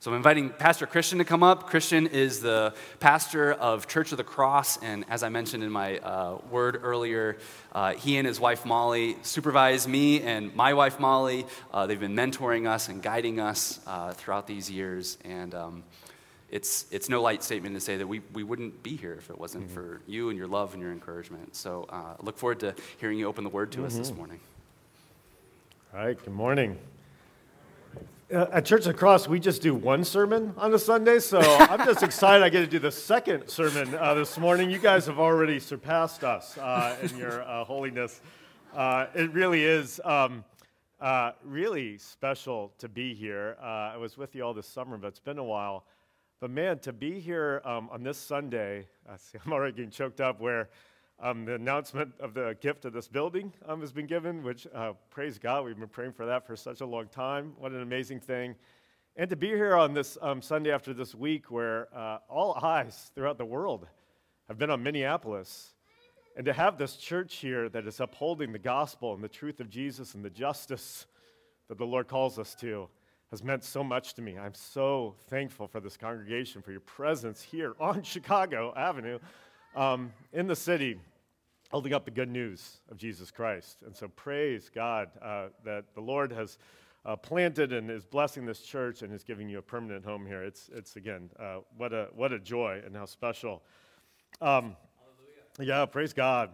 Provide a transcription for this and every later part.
So I'm inviting Pastor Christian to come up. Christian is the pastor of Church of the Cross, and as I mentioned in my uh, word earlier, uh, he and his wife Molly supervise me and my wife Molly. Uh, they've been mentoring us and guiding us uh, throughout these years, and um, it's, it's no light statement to say that we, we wouldn't be here if it wasn't mm-hmm. for you and your love and your encouragement. So uh, look forward to hearing you open the word to mm-hmm. us this mm-hmm. morning. All right, good morning. Uh, at Church of the Cross, we just do one sermon on a Sunday, so I'm just excited I get to do the second sermon uh, this morning. You guys have already surpassed us uh, in your uh, holiness. Uh, it really is um, uh, really special to be here. I was with you all this summer, but it's been a while. But man, to be here um, on this Sunday, see, I'm already getting choked up where um, the announcement of the gift of this building um, has been given, which, uh, praise God, we've been praying for that for such a long time. What an amazing thing. And to be here on this um, Sunday after this week where uh, all eyes throughout the world have been on Minneapolis, and to have this church here that is upholding the gospel and the truth of Jesus and the justice that the Lord calls us to has meant so much to me. I'm so thankful for this congregation, for your presence here on Chicago Avenue um, in the city holding up the good news of Jesus Christ. And so praise God uh, that the Lord has uh, planted and is blessing this church and is giving you a permanent home here. It's, it's again, uh, what, a, what a joy and how special. Um, yeah, praise God.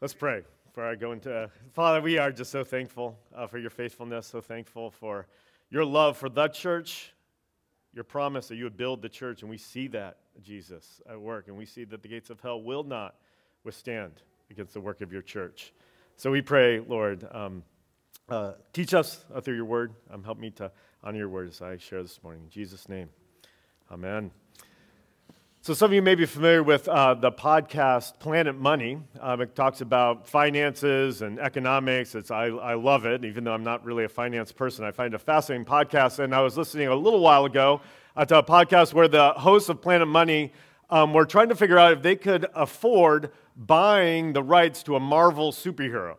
Let's pray before I go into. Father, we are just so thankful uh, for your faithfulness, so thankful for your love for the church, your promise that you would build the church, and we see that, Jesus, at work, and we see that the gates of hell will not withstand against the work of your church. So we pray, Lord, um, uh, teach us uh, through your word. Um, help me to honor your word as I share this morning. In Jesus' name, amen. So, some of you may be familiar with uh, the podcast Planet Money. Um, it talks about finances and economics. It's, I, I love it, even though I'm not really a finance person. I find it a fascinating podcast. And I was listening a little while ago uh, to a podcast where the hosts of Planet Money um, were trying to figure out if they could afford buying the rights to a Marvel superhero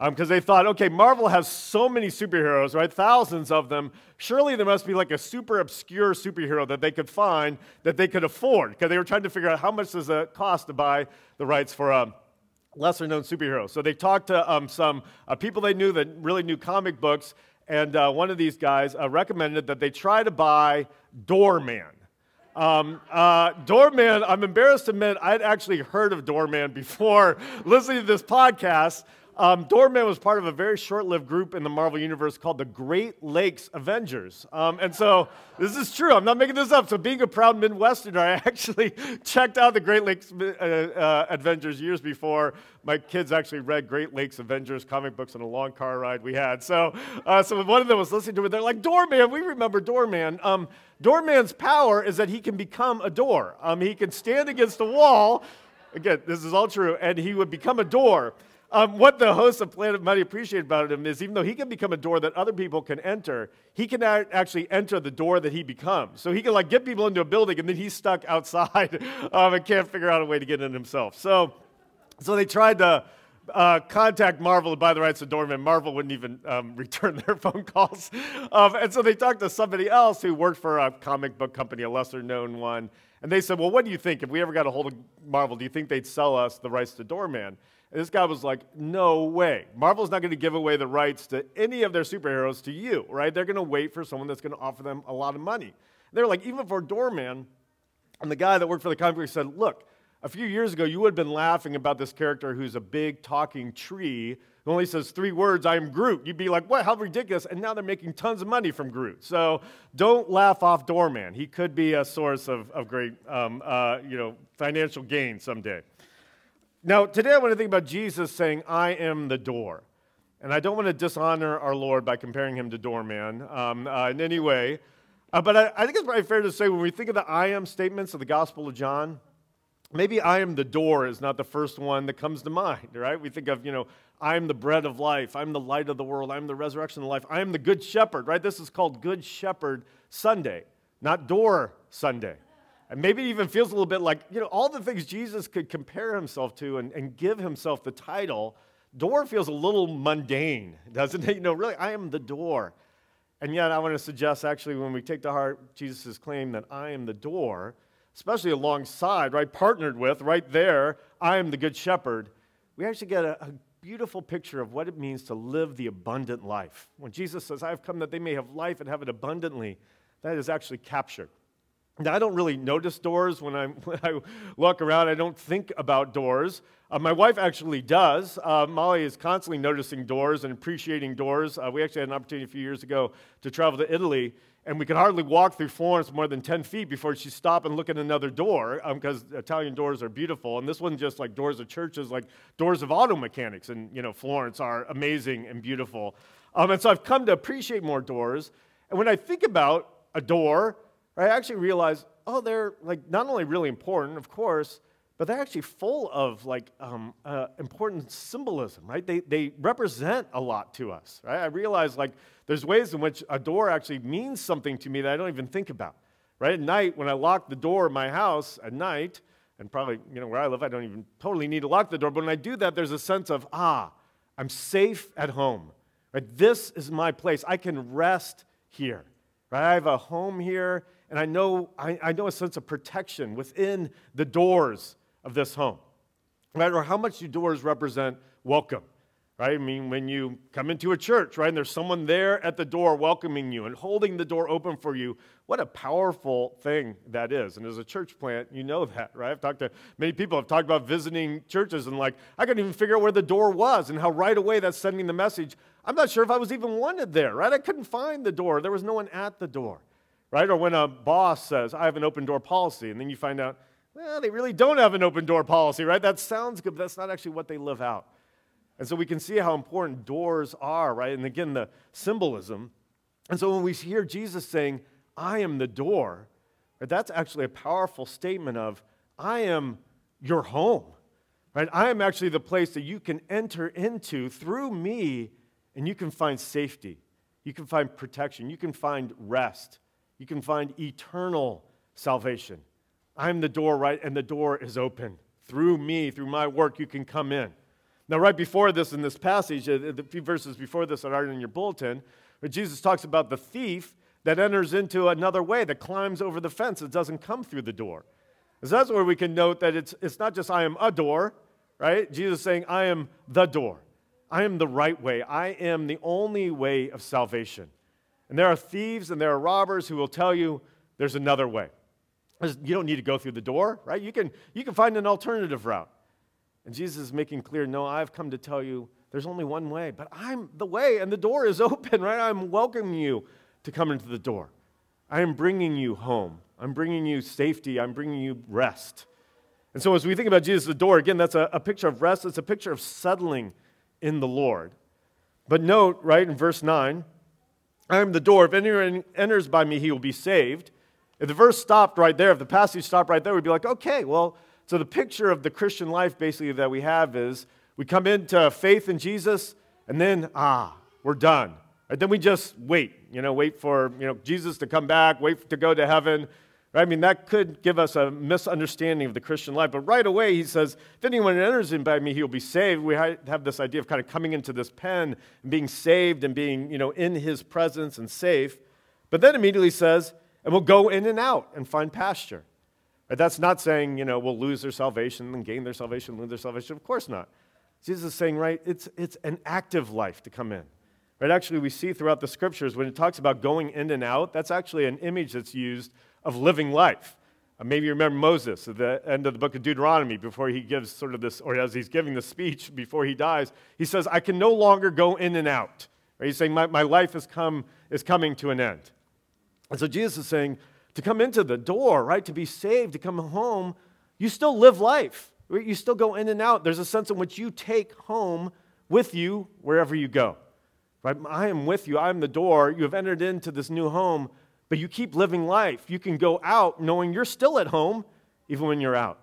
because um, they thought, okay, Marvel has so many superheroes, right? Thousands of them. Surely there must be like a super obscure superhero that they could find that they could afford because they were trying to figure out how much does it cost to buy the rights for a lesser known superhero. So they talked to um, some uh, people they knew that really knew comic books, and uh, one of these guys uh, recommended that they try to buy Doorman. Um, uh, Doorman, I'm embarrassed to admit, I'd actually heard of Doorman before listening to this podcast. Um, Doorman was part of a very short lived group in the Marvel Universe called the Great Lakes Avengers. Um, and so this is true. I'm not making this up. So, being a proud Midwesterner, I actually checked out the Great Lakes uh, uh, Avengers years before my kids actually read Great Lakes Avengers comic books on a long car ride we had. So, uh, so one of them was listening to it. They're like, Doorman, we remember Doorman. Um, Doorman's power is that he can become a door, um, he can stand against a wall. Again, this is all true, and he would become a door. Um, what the host of Planet Money appreciate about him is even though he can become a door that other people can enter, he can actually enter the door that he becomes. So he can like get people into a building and then he's stuck outside um, and can't figure out a way to get in himself. So, so they tried to uh, contact Marvel to buy the rights to Doorman. Marvel wouldn't even um, return their phone calls. Um, and so they talked to somebody else who worked for a comic book company, a lesser known one. And they said, Well, what do you think? If we ever got a hold of Marvel, do you think they'd sell us the rights to Doorman? And this guy was like, no way. Marvel's not going to give away the rights to any of their superheroes to you, right? They're going to wait for someone that's going to offer them a lot of money. they're like, even for Doorman, and the guy that worked for the company said, look, a few years ago, you would have been laughing about this character who's a big talking tree who only says three words, I am Groot. You'd be like, what? How ridiculous. And now they're making tons of money from Groot. So don't laugh off Doorman. He could be a source of, of great um, uh, you know, financial gain someday. Now, today I want to think about Jesus saying, I am the door. And I don't want to dishonor our Lord by comparing him to doorman um, uh, in any way. Uh, but I, I, think it's probably fair to say when we think of the I am statements of the Gospel of John, maybe I am the door is not the first one that comes to mind, right? We think of, you know, I'm the bread of life, I'm the light of the world, I'm the resurrection of life, I am the good shepherd, right? This is called Good Shepherd Sunday, not Door Sunday. And maybe it even feels a little bit like, you know, all the things Jesus could compare himself to and, and give himself the title, door feels a little mundane, doesn't it? You know, really, I am the door. And yet, I want to suggest actually, when we take to heart Jesus' claim that I am the door, especially alongside, right, partnered with, right there, I am the good shepherd, we actually get a, a beautiful picture of what it means to live the abundant life. When Jesus says, I have come that they may have life and have it abundantly, that is actually captured. Now, I don't really notice doors when, when I walk around. I don't think about doors. Uh, my wife actually does. Uh, Molly is constantly noticing doors and appreciating doors. Uh, we actually had an opportunity a few years ago to travel to Italy, and we could hardly walk through Florence more than 10 feet before she'd stop and look at another door because um, Italian doors are beautiful. And this wasn't just like doors of churches, like doors of auto mechanics in you know, Florence are amazing and beautiful. Um, and so I've come to appreciate more doors. And when I think about a door, I actually realized, oh, they're like not only really important, of course, but they're actually full of like um, uh, important symbolism, right? They, they represent a lot to us, right? I realized like there's ways in which a door actually means something to me that I don't even think about, right? At night, when I lock the door of my house at night, and probably, you know, where I live, I don't even totally need to lock the door, but when I do that, there's a sense of, ah, I'm safe at home, right? This is my place. I can rest here, right? I have a home here and I know, I, I know a sense of protection within the doors of this home. Right? Or how much do doors represent welcome? Right? I mean, when you come into a church, right, and there's someone there at the door welcoming you and holding the door open for you, what a powerful thing that is. And as a church plant, you know that, right? I've talked to many people, I've talked about visiting churches and like, I couldn't even figure out where the door was and how right away that's sending the message. I'm not sure if I was even wanted there, right? I couldn't find the door. There was no one at the door right? Or when a boss says, I have an open door policy, and then you find out, well, they really don't have an open door policy, right? That sounds good, but that's not actually what they live out. And so we can see how important doors are, right? And again, the symbolism. And so when we hear Jesus saying, I am the door, right, that's actually a powerful statement of, I am your home, right? I am actually the place that you can enter into through me, and you can find safety. You can find protection. You can find rest you can find eternal salvation. I'm the door, right? And the door is open. Through me, through my work, you can come in. Now, right before this, in this passage, uh, the few verses before this that are in your bulletin, where Jesus talks about the thief that enters into another way, that climbs over the fence, that doesn't come through the door. So that's where we can note that it's, it's not just I am a door, right? Jesus saying, I am the door. I am the right way. I am the only way of salvation. And there are thieves and there are robbers who will tell you there's another way. You don't need to go through the door, right? You can, you can find an alternative route. And Jesus is making clear no, I've come to tell you there's only one way, but I'm the way and the door is open, right? I'm welcoming you to come into the door. I am bringing you home. I'm bringing you safety. I'm bringing you rest. And so, as we think about Jesus, the door, again, that's a, a picture of rest. It's a picture of settling in the Lord. But note, right, in verse 9, I am the door. If anyone enters by me, he will be saved. If the verse stopped right there, if the passage stopped right there, we'd be like, okay, well, so the picture of the Christian life basically that we have is we come into faith in Jesus, and then, ah, we're done. And then we just wait, you know, wait for, you know, Jesus to come back, wait to go to heaven, Right? I mean, that could give us a misunderstanding of the Christian life. But right away, he says, if anyone enters in by me, he'll be saved. We have this idea of kind of coming into this pen and being saved and being, you know, in his presence and safe. But then immediately says, and we'll go in and out and find pasture. Right? That's not saying, you know, we'll lose their salvation and gain their salvation, lose their salvation. Of course not. Jesus is saying, right, it's, it's an active life to come in. Right? Actually, we see throughout the scriptures when it talks about going in and out, that's actually an image that's used of living life. Uh, maybe you remember Moses at the end of the book of Deuteronomy before he gives sort of this, or as he's giving the speech before he dies, he says, I can no longer go in and out. Right? He's saying, my, my life is, come, is coming to an end. And so Jesus is saying, to come into the door, right, to be saved, to come home, you still live life. Right? You still go in and out. There's a sense in which you take home with you wherever you go. Right? I am with you. I am the door. You have entered into this new home, but you keep living life. You can go out knowing you're still at home, even when you're out.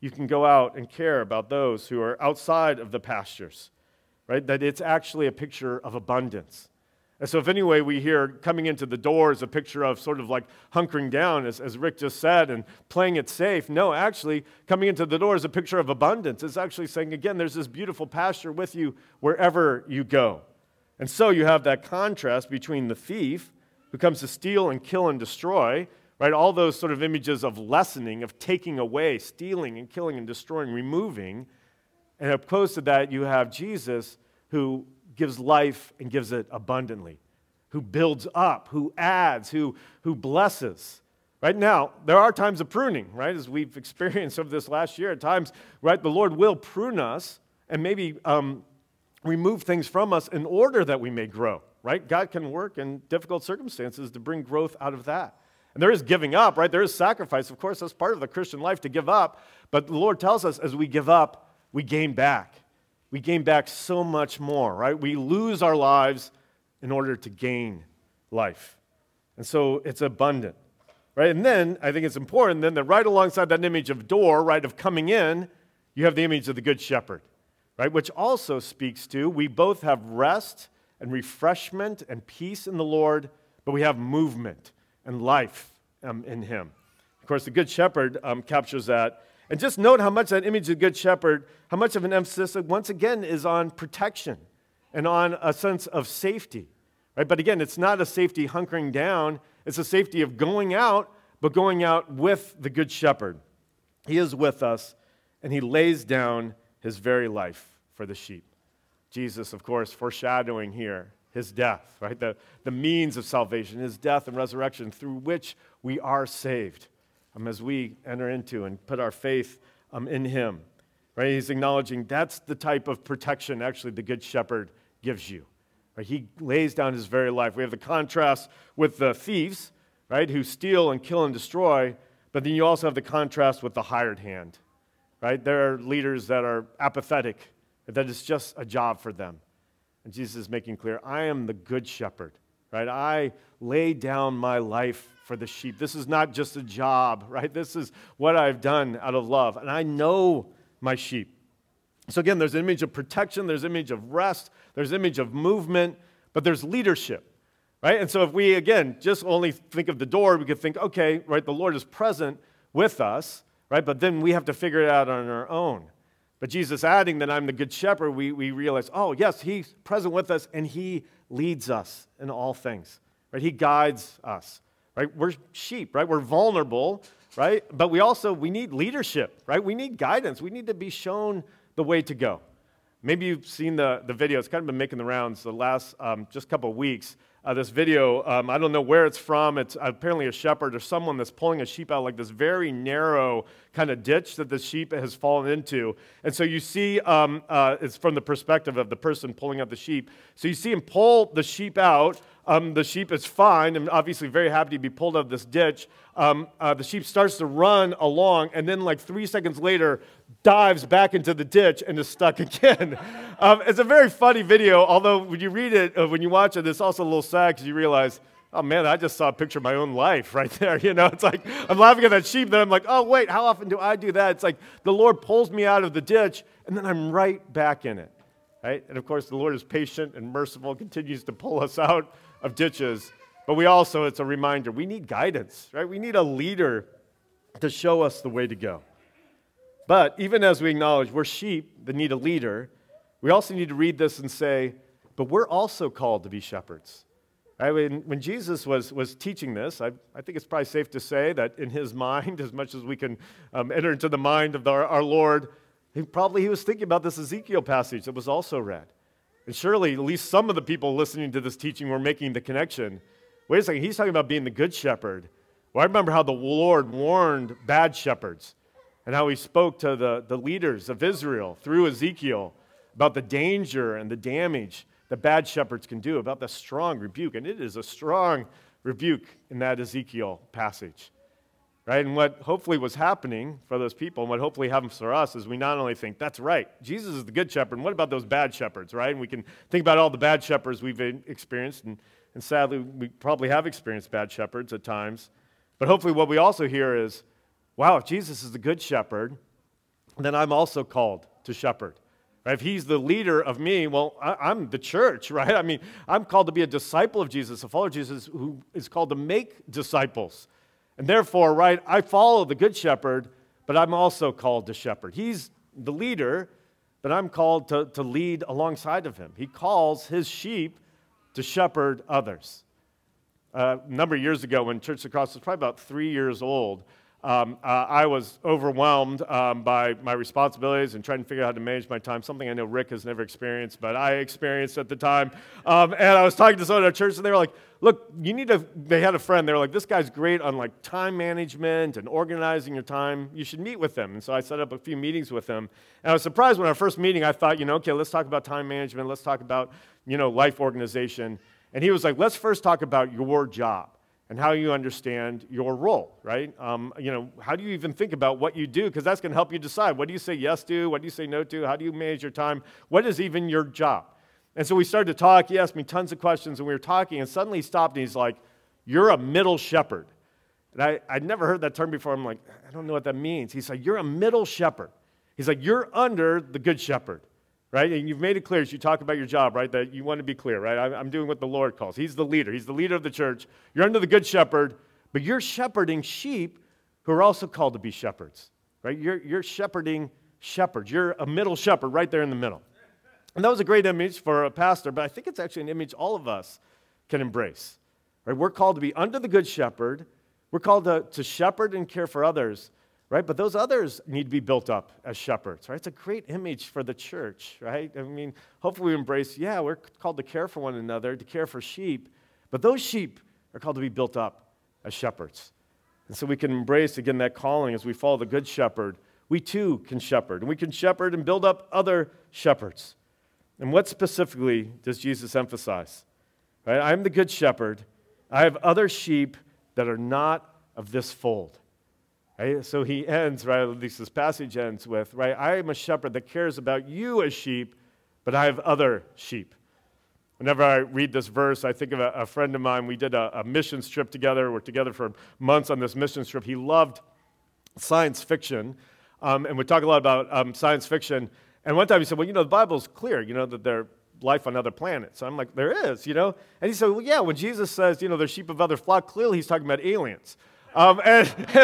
You can go out and care about those who are outside of the pastures, right? That it's actually a picture of abundance. And so, if anyway we hear coming into the door is a picture of sort of like hunkering down, as, as Rick just said, and playing it safe, no, actually, coming into the door is a picture of abundance. It's actually saying, again, there's this beautiful pasture with you wherever you go. And so, you have that contrast between the thief who comes to steal and kill and destroy, right? All those sort of images of lessening, of taking away, stealing and killing and destroying, removing. And opposed to that, you have Jesus who gives life and gives it abundantly, who builds up, who adds, who, who blesses. Right now, there are times of pruning, right? As we've experienced over this last year, at times, right, the Lord will prune us and maybe um, remove things from us in order that we may grow, right? God can work in difficult circumstances to bring growth out of that. And there is giving up, right? There is sacrifice. Of course, that's part of the Christian life to give up. But the Lord tells us as we give up, we gain back. We gain back so much more, right? We lose our lives in order to gain life. And so it's abundant, right? And then I think it's important then that right alongside that image of door, right, of coming in, you have the image of the Good Shepherd, right? Which also speaks to we both have rest and refreshment and peace in the Lord, but we have movement and life um, in him. Of course, the Good Shepherd um, captures that. And just note how much that image of the Good Shepherd, how much of an emphasis, once again, is on protection and on a sense of safety. Right? But again, it's not a safety hunkering down, it's a safety of going out, but going out with the Good Shepherd. He is with us, and he lays down his very life for the sheep. Jesus, of course, foreshadowing here his death, right? The, the means of salvation, his death and resurrection through which we are saved um, as we enter into and put our faith um, in him, right? He's acknowledging that's the type of protection actually the Good Shepherd gives you. Right? He lays down his very life. We have the contrast with the thieves, right, who steal and kill and destroy, but then you also have the contrast with the hired hand, right? There are leaders that are apathetic, that it's just a job for them. And Jesus is making clear I am the good shepherd, right? I lay down my life for the sheep. This is not just a job, right? This is what I've done out of love. And I know my sheep. So again, there's an image of protection, there's an image of rest, there's an image of movement, but there's leadership, right? And so if we, again, just only think of the door, we could think, okay, right, the Lord is present with us, right? But then we have to figure it out on our own. But Jesus adding that I'm the good shepherd, we, we realize, oh, yes, he's present with us and he leads us in all things, right? He guides us, right? We're sheep, right? We're vulnerable, right? But we also, we need leadership, right? We need guidance. We need to be shown the way to go. Maybe you've seen the, the video. It's kind of been making the rounds the last um, just couple of weeks uh, this video. Um, I don't know where it's from. It's apparently a shepherd or someone that's pulling a sheep out like this very narrow kind of ditch that the sheep has fallen into. And so you see, um, uh, it's from the perspective of the person pulling out the sheep. So you see him pull the sheep out. Um, the sheep is fine and obviously very happy to be pulled out of this ditch. Um, uh, the sheep starts to run along, and then, like three seconds later, dives back into the ditch and is stuck again. um, it's a very funny video, although when you read it, uh, when you watch it, it's also a little sad because you realize, oh man, I just saw a picture of my own life right there. You know, it's like I'm laughing at that sheep, then I'm like, oh wait, how often do I do that? It's like the Lord pulls me out of the ditch, and then I'm right back in it. Right? And of course, the Lord is patient and merciful, continues to pull us out of ditches. But we also, it's a reminder, we need guidance, right? We need a leader to show us the way to go. But even as we acknowledge we're sheep that need a leader, we also need to read this and say, but we're also called to be shepherds. Right? When, when Jesus was, was teaching this, I, I think it's probably safe to say that in his mind, as much as we can um, enter into the mind of our, our Lord, he probably he was thinking about this Ezekiel passage that was also read. And surely, at least some of the people listening to this teaching were making the connection. Wait a second, he's talking about being the good shepherd. Well, I remember how the Lord warned bad shepherds and how he spoke to the, the leaders of Israel through Ezekiel about the danger and the damage that bad shepherds can do, about the strong rebuke. And it is a strong rebuke in that Ezekiel passage right? And what hopefully was happening for those people, and what hopefully happens for us, is we not only think, that's right, Jesus is the good shepherd, and what about those bad shepherds, right? And we can think about all the bad shepherds we've experienced, and, and sadly, we probably have experienced bad shepherds at times. But hopefully, what we also hear is, wow, if Jesus is the good shepherd, then I'm also called to shepherd. If he's the leader of me, well, I, am the church, right? I mean, I'm called to be a disciple of Jesus, a follower of Jesus who is called to make disciples. And therefore, right, I follow the Good Shepherd, but I'm also called to shepherd. He's the leader, but I'm called to, to lead alongside of him. He calls his sheep to shepherd others. Uh, a number of years ago, when Church of the Cross was probably about three years old, um, uh, I was overwhelmed um, by my responsibilities and trying to figure out how to manage my time, something I know Rick has never experienced, but I experienced at the time. Um, and I was talking to someone at church, and they were like, look, you need to, they had a friend, they were like, this guy's great on like time management and organizing your time. You should meet with him. And so I set up a few meetings with him. And I was surprised when our first meeting, I thought, you know, okay, let's talk about time management, let's talk about, you know, life organization. And he was like, let's first talk about your job and how you understand your role, right? Um, you know, how do you even think about what you do? Because that's going to help you decide what do you say yes to, what do you say no to, how do you manage your time, what is even your job? And so we started to talk. He asked me tons of questions, and we were talking, and suddenly he stopped and he's like, You're a middle shepherd. And I, I'd never heard that term before. I'm like, I don't know what that means. He's like, You're a middle shepherd. He's like, You're under the good shepherd right? And you've made it clear as you talk about your job, right, that you want to be clear, right? I'm doing what the Lord calls. He's the leader, He's the leader of the church. You're under the good shepherd, but you're shepherding sheep who are also called to be shepherds, right? You're, you're shepherding shepherds. You're a middle shepherd right there in the middle. And that was a great image for a pastor, but I think it's actually an image all of us can embrace. Right? We're called to be under the good shepherd. We're called to, to shepherd and care for others right? But those others need to be built up as shepherds, right? It's a great image for the church, right? I mean, hopefully we embrace, yeah, we're called to care for one another, to care for sheep, but those sheep are called to be built up as shepherds. And so we can embrace, again, that calling as we follow the good shepherd. We too can shepherd, and we can shepherd and build up other shepherds. And what specifically does Jesus emphasize? Right? I'm the good shepherd. I have other sheep that are not of this fold. Right? So he ends, right? At least this passage ends with, right? I am a shepherd that cares about you as sheep, but I have other sheep. Whenever I read this verse, I think of a, a friend of mine. We did a, a missions trip together. We're together for months on this missions trip. He loved science fiction, um, and we talk a lot about um, science fiction. And one time he said, Well, you know, the Bible's clear, you know, that there's life on other planets. I'm like, There is, you know? And he said, Well, yeah, when Jesus says, you know, there's sheep of other flock, clearly he's talking about aliens. Um, and,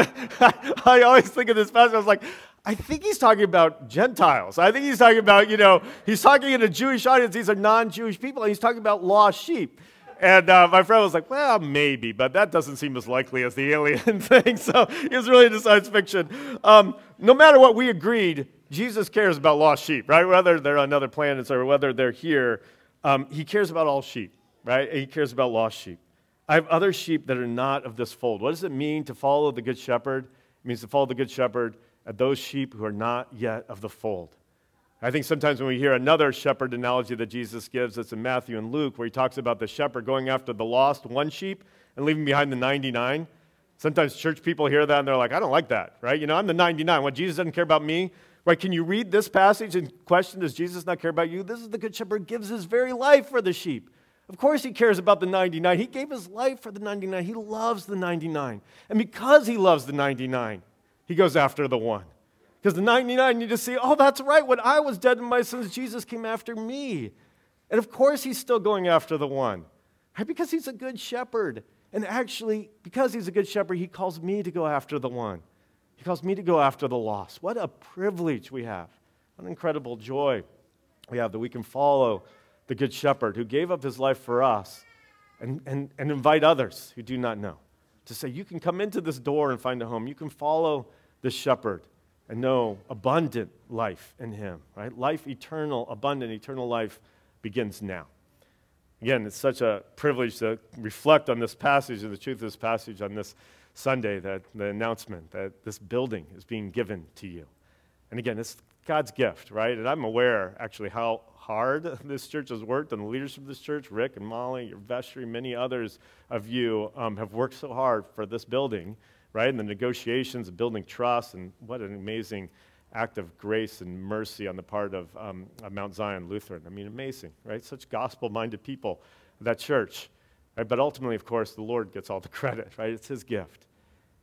I always think of this passage, I was like, I think he's talking about Gentiles. I think he's talking about, you know, he's talking in a Jewish audience. These are non Jewish people, and he's talking about lost sheep. And uh, my friend was like, well, maybe, but that doesn't seem as likely as the alien thing. So he was really into science fiction. Um, no matter what we agreed, Jesus cares about lost sheep, right? Whether they're on other planets or whether they're here, um, he cares about all sheep, right? he cares about lost sheep. I have other sheep that are not of this fold. What does it mean to follow the Good Shepherd? It means to follow the Good Shepherd at those sheep who are not yet of the fold. I think sometimes when we hear another shepherd analogy that Jesus gives, it's in Matthew and Luke, where he talks about the shepherd going after the lost one sheep and leaving behind the 99. Sometimes church people hear that and they're like, I don't like that, right? You know, I'm the 99. What, Jesus doesn't care about me? Right? Can you read this passage and question, does Jesus not care about you? This is the good shepherd gives his very life for the sheep. Of course, he cares about the 99. He gave his life for the 99. He loves the 99. And because he loves the 99, he goes after the one. Because the 99, you just see, oh, that's right. When I was dead in my sins, Jesus came after me. And of course, he's still going after the one. Right? Because he's a good shepherd. And actually, because he's a good shepherd, he calls me to go after the one. He calls me to go after the lost. What a privilege we have. What an incredible joy we have that we can follow the Good Shepherd who gave up his life for us and, and, and invite others who do not know to say, You can come into this door and find a home. You can follow the shepherd and know abundant life in him, right? Life eternal, abundant, eternal life begins now. Again, it's such a privilege to reflect on this passage and the truth of this passage on this Sunday, that the announcement that this building is being given to you. And again, it's God's gift, right? And I'm aware actually how hard this church has worked, and the leadership of this church, Rick and Molly, your vestry, many others of you um, have worked so hard for this building, right? And the negotiations building trust, and what an amazing act of grace and mercy on the part of, um, of Mount Zion Lutheran. I mean, amazing, right? Such gospel minded people, that church. Right? But ultimately, of course, the Lord gets all the credit, right? It's His gift.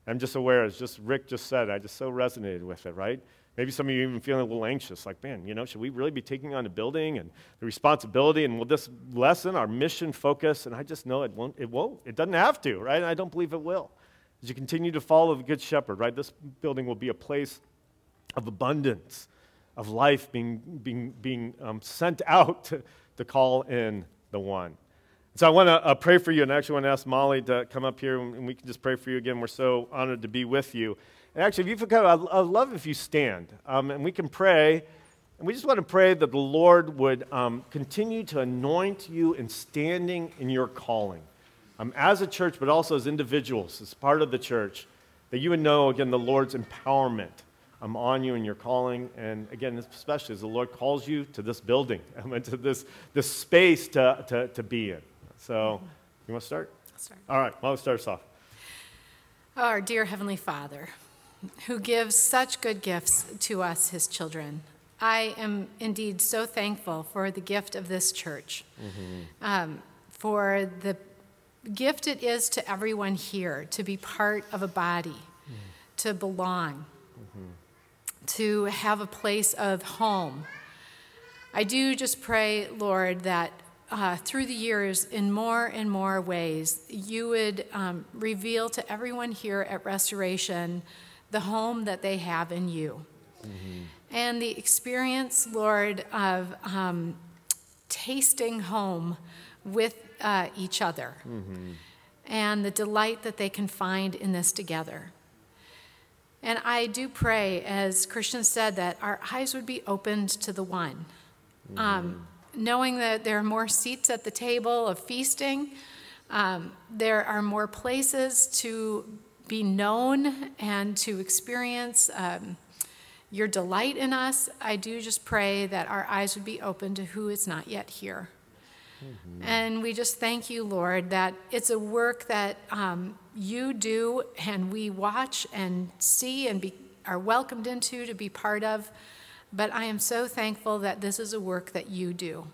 I'm just aware, as just Rick just said, I just so resonated with it, right? Maybe some of you even feeling a little anxious, like, man, you know, should we really be taking on a building and the responsibility? And will this lessen our mission focus? And I just know it won't. It won't. It doesn't have to, right? And I don't believe it will. As you continue to follow the Good Shepherd, right, this building will be a place of abundance, of life being, being, being um, sent out to, to call in the one. So I want to uh, pray for you, and I actually want to ask Molly to come up here, and we can just pray for you again. We're so honored to be with you. And actually, if you forget, I'd, I'd love if you stand, um, and we can pray. And we just want to pray that the Lord would um, continue to anoint you in standing in your calling um, as a church, but also as individuals, as part of the church, that you would know, again, the Lord's empowerment um, on you in your calling. And again, especially as the Lord calls you to this building, um, to this, this space to, to, to be in. So, you want to start? I'll start. All right, well, let's start us off. Our dear Heavenly Father, who gives such good gifts to us, his children, I am indeed so thankful for the gift of this church, um, for the gift it is to everyone here to be part of a body, to belong, to have a place of home. I do just pray, Lord, that uh, through the years, in more and more ways, you would um, reveal to everyone here at Restoration the home that they have in you. And the experience, Lord, of um, tasting home with uh, each other and the delight that they can find in this together. And I do pray, as Christian said, that our eyes would be opened to the one. Um, knowing that there are more seats at the table of feasting, um, there are more places to be known and to experience um, your delight in us. I do just pray that our eyes would be open to who is not yet here. And we just thank you, Lord, that it's a work that um, you do and we watch and see and be, are welcomed into to be part of. But I am so thankful that this is a work that you do.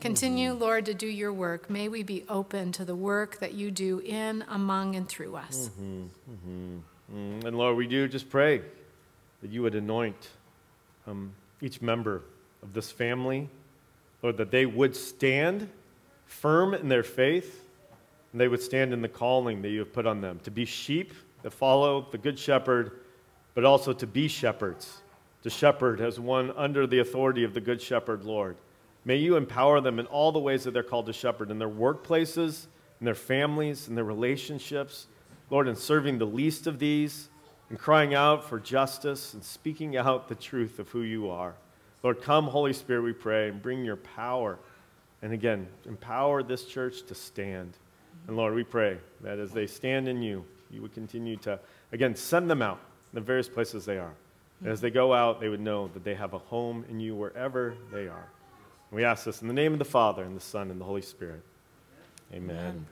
Continue, Lord, to do your work. May we be open to the work that you do in, among, and through us. Mm, And Lord, we do just pray that you would anoint um, each member of this family, Lord, that they would stand firm in their faith and they would stand in the calling that you have put on them to be sheep that follow the Good Shepherd, but also to be shepherds, to shepherd as one under the authority of the Good Shepherd, Lord. May you empower them in all the ways that they're called to shepherd in their workplaces, in their families, in their relationships, Lord, in serving the least of these, and crying out for justice and speaking out the truth of who you are. Lord, come, Holy Spirit, we pray, and bring your power. And again, empower this church to stand. And Lord, we pray that as they stand in you, you would continue to, again, send them out in the various places they are. And as they go out, they would know that they have a home in you wherever they are. And we ask this in the name of the Father, and the Son, and the Holy Spirit. Amen. Amen.